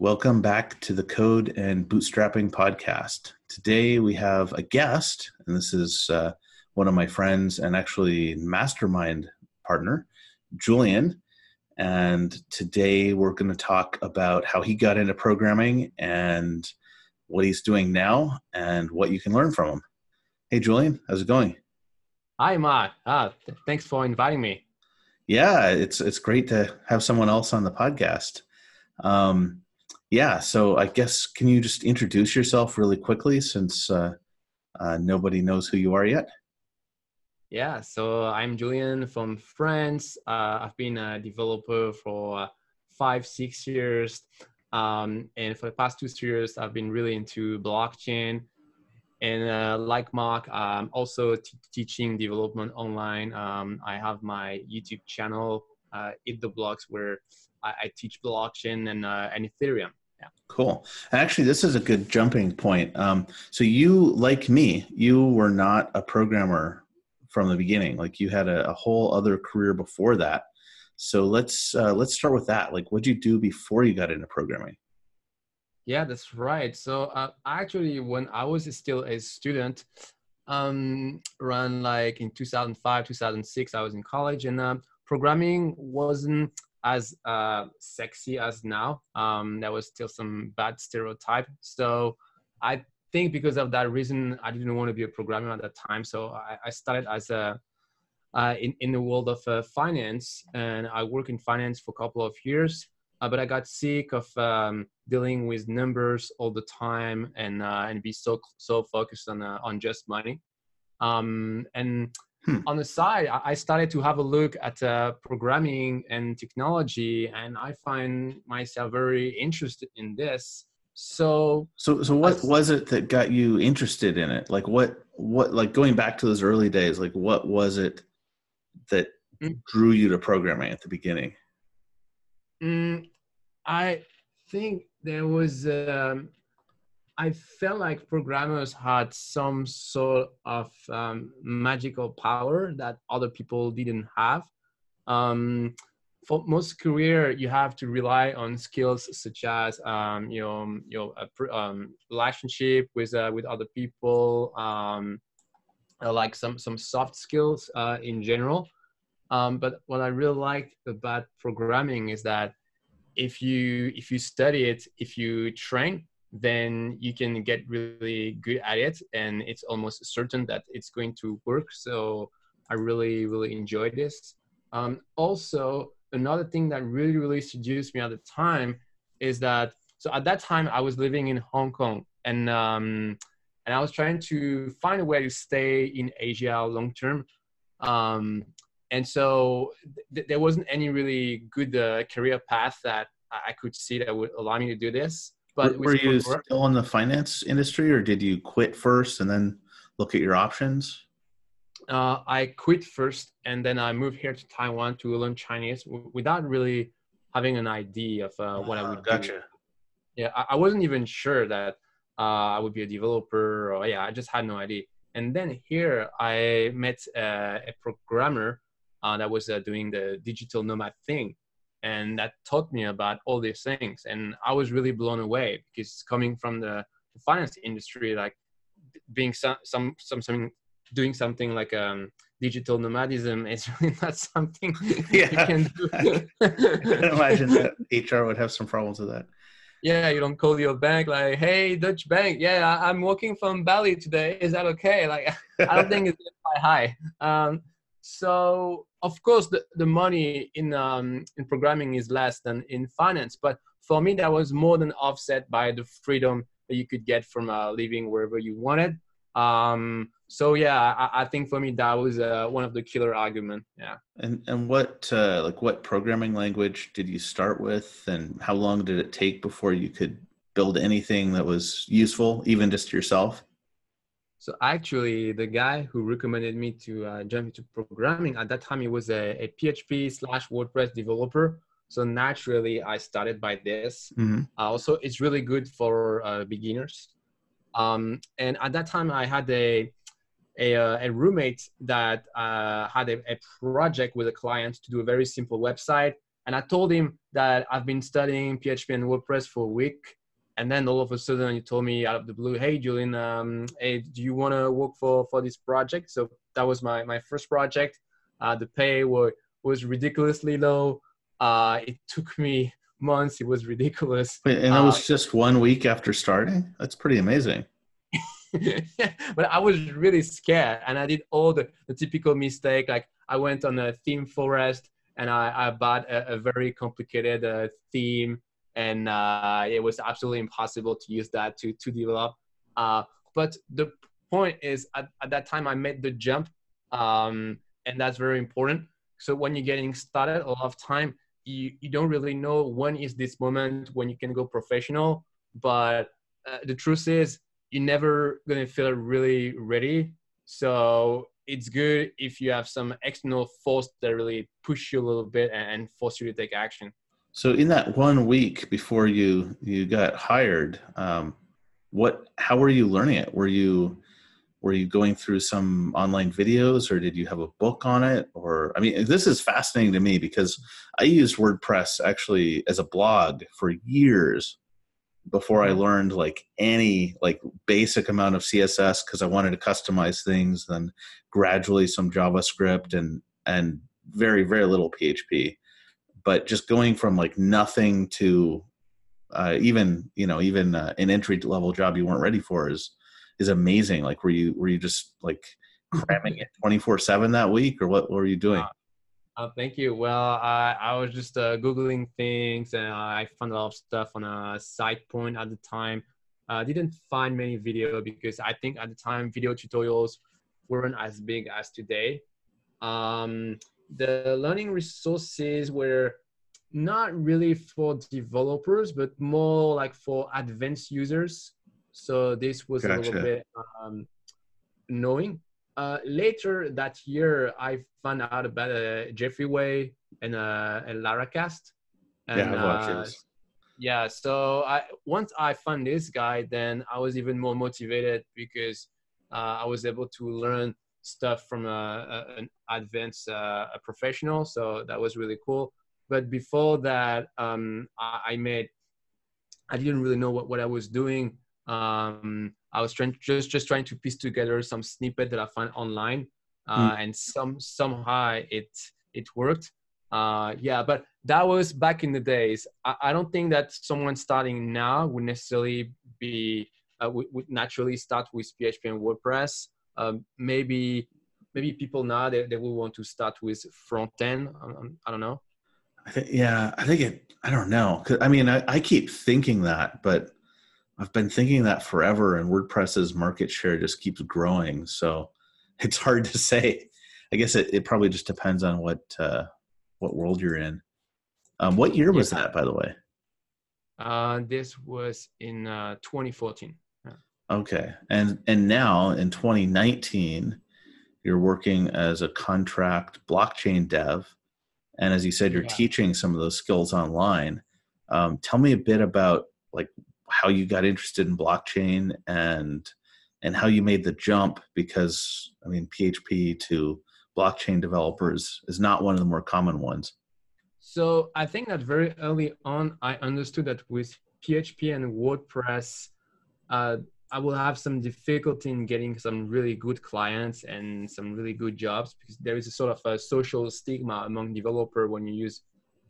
Welcome back to the Code and Bootstrapping podcast. Today we have a guest, and this is uh, one of my friends and actually mastermind partner, Julian. And today we're going to talk about how he got into programming and what he's doing now and what you can learn from him. Hey, Julian, how's it going? Hi, Matt. Ah, th- thanks for inviting me. Yeah, it's it's great to have someone else on the podcast. Um, yeah, so I guess can you just introduce yourself really quickly since uh, uh, nobody knows who you are yet? Yeah, so I'm Julian from France. Uh, I've been a developer for five, six years. Um, and for the past two years, I've been really into blockchain and uh, like Mark, I'm also t- teaching development online. Um, I have my YouTube channel, uh, Eat the Blocks, where I, I teach blockchain and, uh, and Ethereum. Yeah. Cool. Actually, this is a good jumping point. Um, so you, like me, you were not a programmer from the beginning. Like you had a, a whole other career before that. So let's uh, let's start with that. Like, what did you do before you got into programming? Yeah, that's right. So uh, actually, when I was still a student, um, around like in 2005, 2006, I was in college, and uh, programming wasn't as uh, sexy as now. Um, there was still some bad stereotype. So I think because of that reason, I didn't want to be a programmer at that time. So I, I started as a uh, in in the world of uh, finance, and I worked in finance for a couple of years uh, but I got sick of um, dealing with numbers all the time and uh, and be so so focused on uh, on just money. Um, and hmm. on the side, I started to have a look at uh, programming and technology, and I find myself very interested in this. So, so, so, what was it that got you interested in it? Like, what, what, like going back to those early days, like, what was it that hmm. drew you to programming at the beginning? Mm, I think there was. Um, I felt like programmers had some sort of um, magical power that other people didn't have. Um, for most career, you have to rely on skills such as um, you know your um, relationship with uh, with other people, um, uh, like some some soft skills uh, in general. Um, but what I really like about programming is that if you if you study it, if you train, then you can get really good at it, and it's almost certain that it's going to work. So I really really enjoyed this. Um, also, another thing that really really seduced me at the time is that so at that time I was living in Hong Kong and um, and I was trying to find a way to stay in Asia long term. Um, and so th- there wasn't any really good uh, career path that I could see that would allow me to do this. But were, you work, still in the finance industry, or did you quit first and then look at your options? Uh, I quit first, and then I moved here to Taiwan to learn Chinese without really having an idea of uh, what uh, I would gotcha. do. Yeah, I, I wasn't even sure that uh, I would be a developer, or yeah, I just had no idea. And then here I met uh, a programmer uh, that was uh, doing the digital nomad thing. And that taught me about all these things. And I was really blown away because coming from the, the finance industry, like being some, some, some, some doing something like um, digital nomadism is really not something yeah. you can do. I imagine that HR would have some problems with that. Yeah, you don't call your bank like, "Hey, Dutch bank, yeah, I'm working from Bali today. Is that okay?" Like, I don't think it's quite high. Um, so of course the, the money in um, in programming is less than in finance but for me that was more than offset by the freedom that you could get from uh, living wherever you wanted. Um, so yeah I, I, think for me that was uh, one of the killer argument yeah. And and what uh, like what programming language did you start with and how long did it take before you could build anything that was useful even just yourself so actually, the guy who recommended me to uh, jump into programming at that time, he was a, a PHP slash WordPress developer. So naturally, I started by this. Mm-hmm. Uh, also, it's really good for uh, beginners. Um, and at that time, I had a a, uh, a roommate that uh, had a, a, project with a client to do a very simple website, And I told him that I've been studying PHP and WordPress for a week. And then all of a sudden he told me out of the blue, hey, Julian, um, hey, do you want to work for, for this project? So that was my, my first project. Uh, the pay were, was ridiculously low. Uh, it took me months. It was ridiculous. Wait, and that was uh, just one week after starting? That's pretty amazing. but I was really scared and I did all the, the typical mistake. Like I went on a theme forest and I, I bought a, a very complicated uh, theme and uh, it was absolutely impossible to use that to, to develop. Uh, but the point is at, at that time I made the jump um, and that's very important. So when you're getting started, a lot of time you, you don't really know when is this moment when you can go professional. But uh, the truth is you're never going to feel really ready. So it's good if you have some external force that really push you a little bit and force you to take action. So in that one week before you you got hired, um, what how were you learning it? Were you were you going through some online videos or did you have a book on it or i mean this is fascinating to me because i used wordpress actually as a blog for years before I mm-hmm. learned like any like basic amount of CSS because I wanted to customize things, then gradually some JavaScript and and very very little PHP. But just going from like nothing to uh, even you know even uh, an entry level job you weren't ready for is is amazing. Like were you were you just like cramming it twenty four seven that week or what, what were you doing? Uh, uh, thank you. Well, I, I was just uh, Googling things and I found a lot of stuff on a SitePoint at the time. I uh, didn't find many video because I think at the time video tutorials weren't as big as today. Um, the learning resources were not really for developers, but more like for advanced users. So this was gotcha. a little bit um, annoying. Uh, later that year, I found out about uh, Jeffrey Way and, uh, and Laracast. And, yeah, uh, yeah. So I once I found this guy, then I was even more motivated because uh, I was able to learn stuff from a, a an advanced uh, a professional. So that was really cool. But before that, um, I, I made I didn't really know what, what I was doing. Um, I was trying just just trying to piece together some snippet that I found online, uh, mm. and some somehow it it worked. Uh, yeah, but that was back in the days. I, I, don't think that someone starting now would necessarily be uh, would, would, naturally start with PHP and WordPress. Um, maybe maybe people now they, they will want to start with front end. Um, I don't know. I think, yeah, I think it. I don't know. I mean, I, I keep thinking that, but I've been thinking that forever, and WordPress's market share just keeps growing. So it's hard to say. I guess it, it probably just depends on what uh, what world you're in. Um, what year was yeah. that, by the way? Uh, this was in uh, 2014. Okay, and and now in 2019, you're working as a contract blockchain dev, and as you said, you're yeah. teaching some of those skills online. Um, tell me a bit about like how you got interested in blockchain and and how you made the jump because I mean PHP to blockchain developers is not one of the more common ones. So I think that very early on I understood that with PHP and WordPress, uh, I will have some difficulty in getting some really good clients and some really good jobs because there is a sort of a social stigma among developer when you use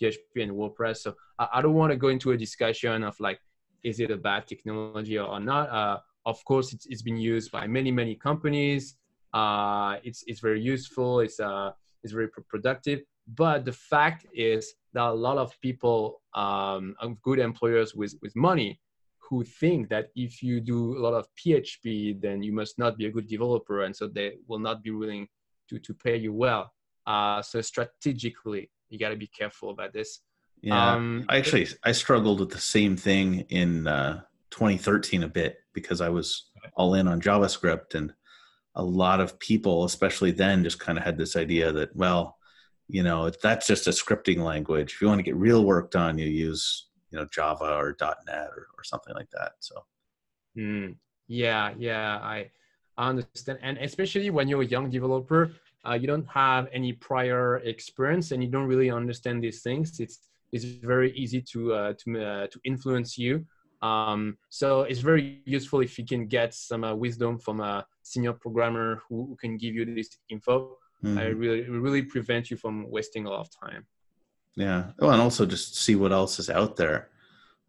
PHP and WordPress. So I, don't want to go into a discussion of like is it a bad technology or not? Uh, of course, it's, it's been used by many, many companies. Uh, it's, it's very useful. It's, uh, it's very productive. But the fact is that a lot of people, um, good employers with, with money, who think that if you do a lot of PHP, then you must not be a good developer, and so they will not be willing to to pay you well. Uh, so strategically, you got to be careful about this. Yeah, um, I actually I struggled with the same thing in uh, 2013 a bit because I was all in on JavaScript, and a lot of people, especially then, just kind of had this idea that well, you know, that's just a scripting language. If you want to get real work done, you use you know Java or .NET or, or something like that. So, mm, yeah, yeah, I understand, and especially when you're a young developer, uh, you don't have any prior experience and you don't really understand these things, it's it's very easy to uh, to uh, to influence you. Um, so it's very useful if you can get some uh, wisdom from a senior programmer who, who can give you this info. Mm-hmm. I really really prevent you from wasting a lot of time. Yeah. Well, and also just see what else is out there.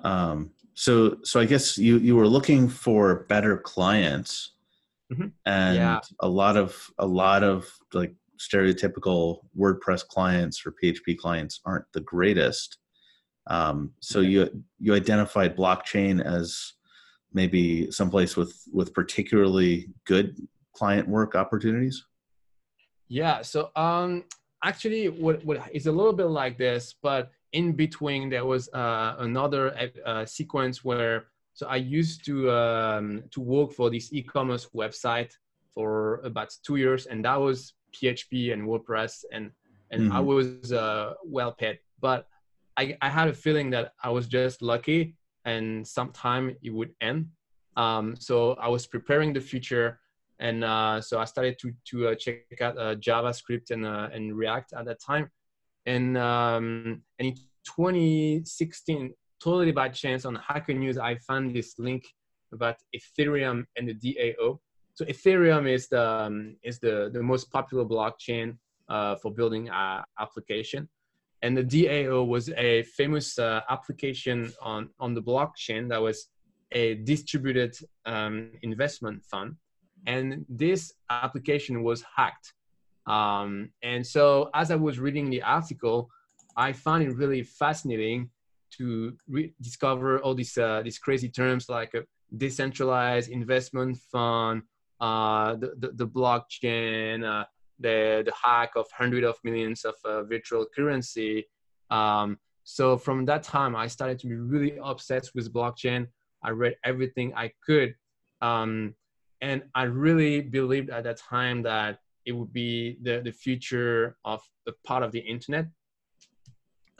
Um, so so I guess you you were looking for better clients, mm-hmm. and yeah. a lot of a lot of like stereotypical WordPress clients or PHP clients aren't the greatest. Um, so you you identified blockchain as maybe someplace with with particularly good client work opportunities. Yeah. So um, actually, what what is a little bit like this, but in between there was uh, another uh, sequence where so I used to um, to work for this e-commerce website for about two years, and that was PHP and WordPress, and and mm-hmm. I was uh, well paid. But I, I had a feeling that I was just lucky, and sometime it would end. Um, so I was preparing the future, and uh, so I started to to uh, check out uh, JavaScript and uh, and React at that time, and um, and in 2016, totally by chance on Hacker News, I found this link about Ethereum and the DAO so Ethereum is the um, is the the most popular blockchain uh, for building uh, application, and the DAO was a famous application on on the blockchain that was a distributed um, investment fund, and this application was hacked. Um, and so as I was reading the article, I found it really fascinating to re- discover all these uh, these crazy terms like decentralized investment fund uh, the, the, the, blockchain, uh, the, the hack of hundreds of millions of uh, virtual currency. Um, so from that time, I started to be really obsessed with blockchain. I read everything I could. Um, and I really believed at that time that it would be the, the future of a part of the internet.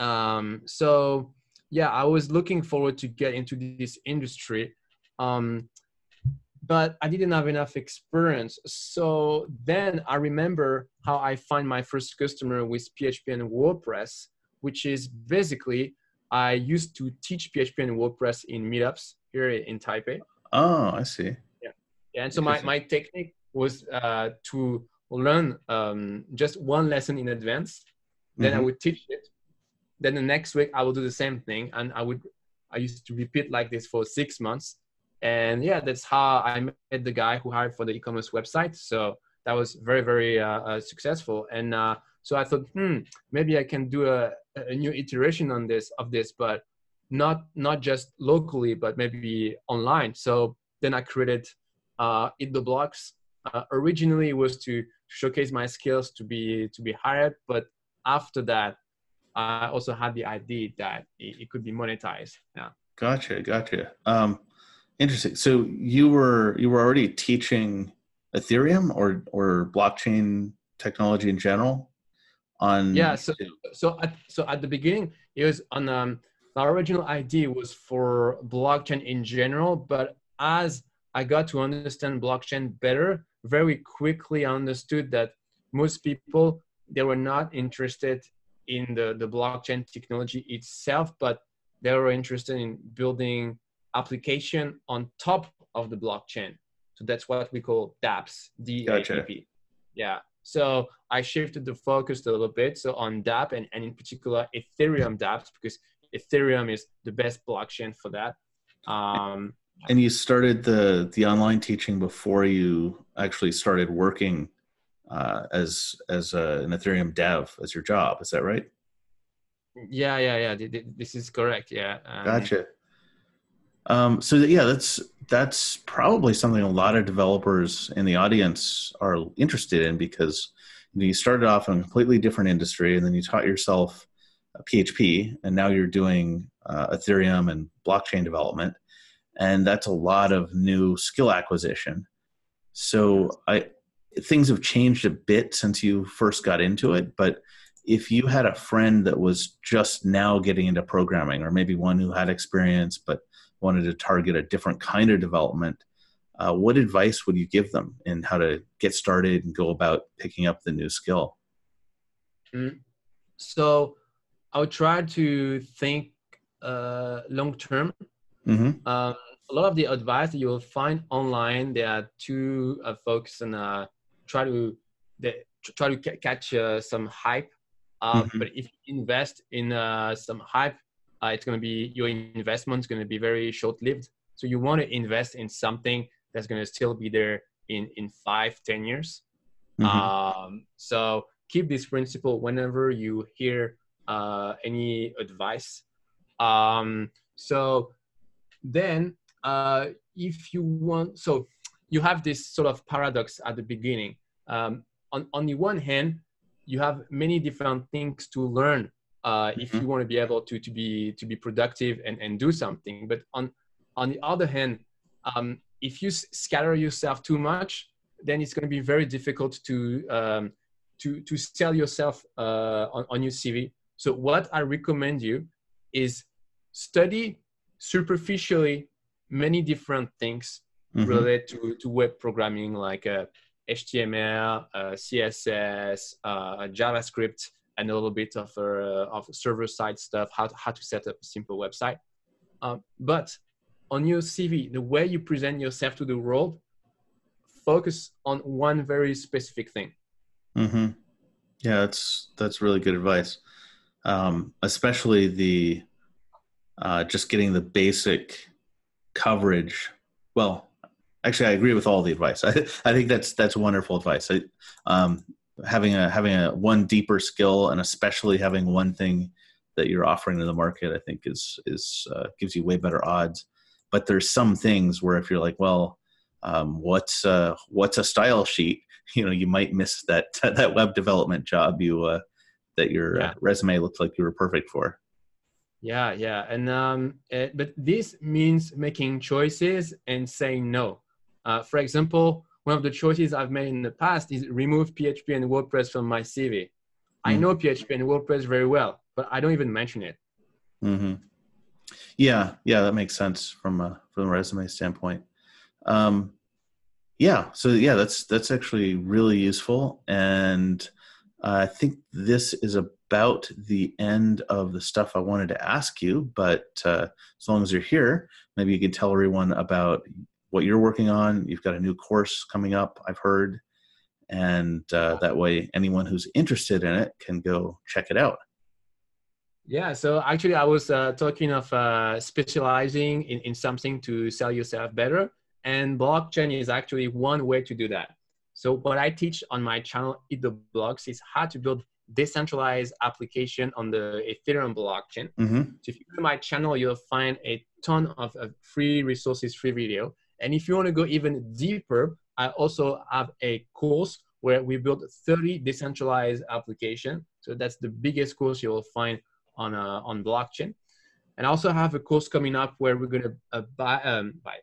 Um, so yeah, I was looking forward to get into this industry. Um, but I didn't have enough experience. So then I remember how I find my first customer with PHP and WordPress, which is basically I used to teach PHP and WordPress in meetups here in Taipei. Oh, I see. Yeah. and so my, my technique was uh, to learn um, just one lesson in advance. Then mm-hmm. I would teach it. Then the next week I will do the same thing. And I would, I used to repeat like this for six months and yeah that's how i met the guy who hired for the e-commerce website so that was very very uh, uh, successful and uh, so i thought hmm maybe i can do a, a new iteration on this of this but not not just locally but maybe online so then i created uh, Eat the Blocks. Uh, originally it was to showcase my skills to be to be hired but after that i also had the idea that it, it could be monetized. Yeah. Gotcha gotcha. Um, Interesting. So you were you were already teaching Ethereum or or blockchain technology in general on yeah so so at, so at the beginning it was on um the original idea was for blockchain in general but as i got to understand blockchain better very quickly i understood that most people they were not interested in the the blockchain technology itself but they were interested in building application on top of the blockchain. So that's what we call dApps, D A P P. Yeah. So I shifted the focus a little bit. So on dApp and, and in particular Ethereum dApps because Ethereum is the best blockchain for that. Um, and you started the the online teaching before you actually started working uh, as as a, an Ethereum dev as your job. Is that right? Yeah, yeah, yeah. This is correct. Yeah. Um, gotcha. Um, so yeah, that's that's probably something a lot of developers in the audience are interested in because you, know, you started off in a completely different industry and then you taught yourself PHP and now you're doing uh, Ethereum and blockchain development, and that's a lot of new skill acquisition. So I things have changed a bit since you first got into it, but if you had a friend that was just now getting into programming or maybe one who had experience but wanted to target a different kind of development, uh, what advice would you give them in how to get started and go about picking up the new skill? Mm. So I would try to think uh, long term. Mm-hmm. Um, a lot of the advice that you will find online, there are two uh, folks and uh, try to they, try to c- catch uh, some hype. Uh, mm-hmm. But if you invest in uh, some hype, uh, it's going to be your investment is going to be very short lived. So you want to invest in something that's going to still be there in in five, ten years. Mm-hmm. Um, so keep this principle whenever you hear uh, any advice. Um, so then, uh, if you want, so you have this sort of paradox at the beginning. Um, on on the one hand, you have many different things to learn uh, mm-hmm. if you want to be able to to be to be productive and and do something. But on on the other hand, um, if you scatter yourself too much, then it's going to be very difficult to um, to to sell yourself uh, on, on your CV. So what I recommend you is study superficially many different things mm-hmm. related to, to web programming like uh, HTML, uh, CSS, uh, JavaScript, and a little bit of, uh, of server side stuff, how to, how to set up a simple website. Um, but on your CV, the way you present yourself to the world, focus on one very specific thing. Mm-hmm. Yeah, that's that's really good advice. Um, especially the uh, just getting the basic coverage. Well, actually, I agree with all the advice. I, I think that's that's wonderful advice. I, um, having a having a one deeper skill and especially having one thing that you're offering to the market, I think is is uh, gives you way better odds. But there's some things where if you're like, well, um, what's uh, what's a style sheet? You know, you might miss that that web development job you uh, that your yeah. resume looked like you were perfect for. Yeah, yeah, and um, it, eh, but this means making choices and saying no. Uh, for example, one of the choices I've made in the past is remove PHP and WordPress from my CV. Mm. I know PHP and WordPress very well, but I don't even mention it. Mm-hmm. Yeah, yeah, that makes sense from a from a resume standpoint. Um, yeah, so yeah, that's that's actually really useful, and I think this is about the end of the stuff I wanted to ask you. But uh, as long as you're here, maybe you can tell everyone about what you're working on. You've got a new course coming up, I've heard, and uh, that way anyone who's interested in it can go check it out. Yeah, so actually, I was uh, talking of uh, specializing in, in something to sell yourself better, and blockchain is actually one way to do that. So, what I teach on my channel, Eat the Blocks, is how to build decentralized application on the Ethereum blockchain. Mm-hmm. So, if you go to my channel, you'll find a ton of, of free resources, free video. And if you want to go even deeper, I also have a course where we build 30 decentralized application. So that's the biggest course you will find on uh, on blockchain. And I also have a course coming up where we're going to uh, buy, um, buy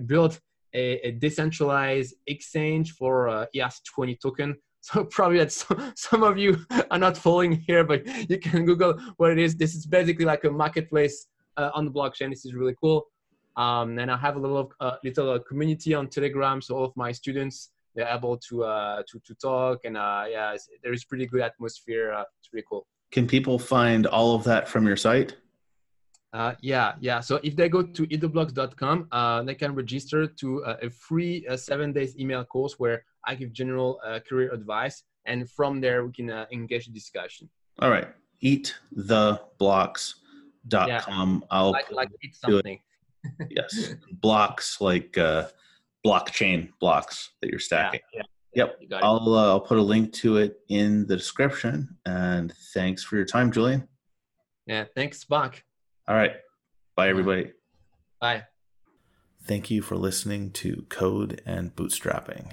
build a, a, decentralized exchange for uh, ERC20 token. So probably that some of you are not following here, but you can Google what it is. This is basically like a marketplace uh, on the blockchain. This is really cool. Um, and I have a little uh, little uh, community on Telegram, so all of my students they're able to uh, to to talk, and uh, yeah, there is pretty good atmosphere. Uh, it's pretty cool. Can people find all of that from your site? Uh, yeah, yeah. So if they go to eattheblocks.com, uh, they can register to uh, a free uh, seven days email course where I give general uh, career advice, and from there we can uh, engage the discussion. All right, eattheblocks.com. Yeah, I'll like, like eat something. yes, blocks like blockchain blocks that you're stacking. Yeah, yeah. Yep. I'll uh, I'll put a link to it in the description. And thanks for your time, Julian. Yeah. Thanks, Bach. All right. Bye, everybody. Bye. Thank you for listening to Code and Bootstrapping.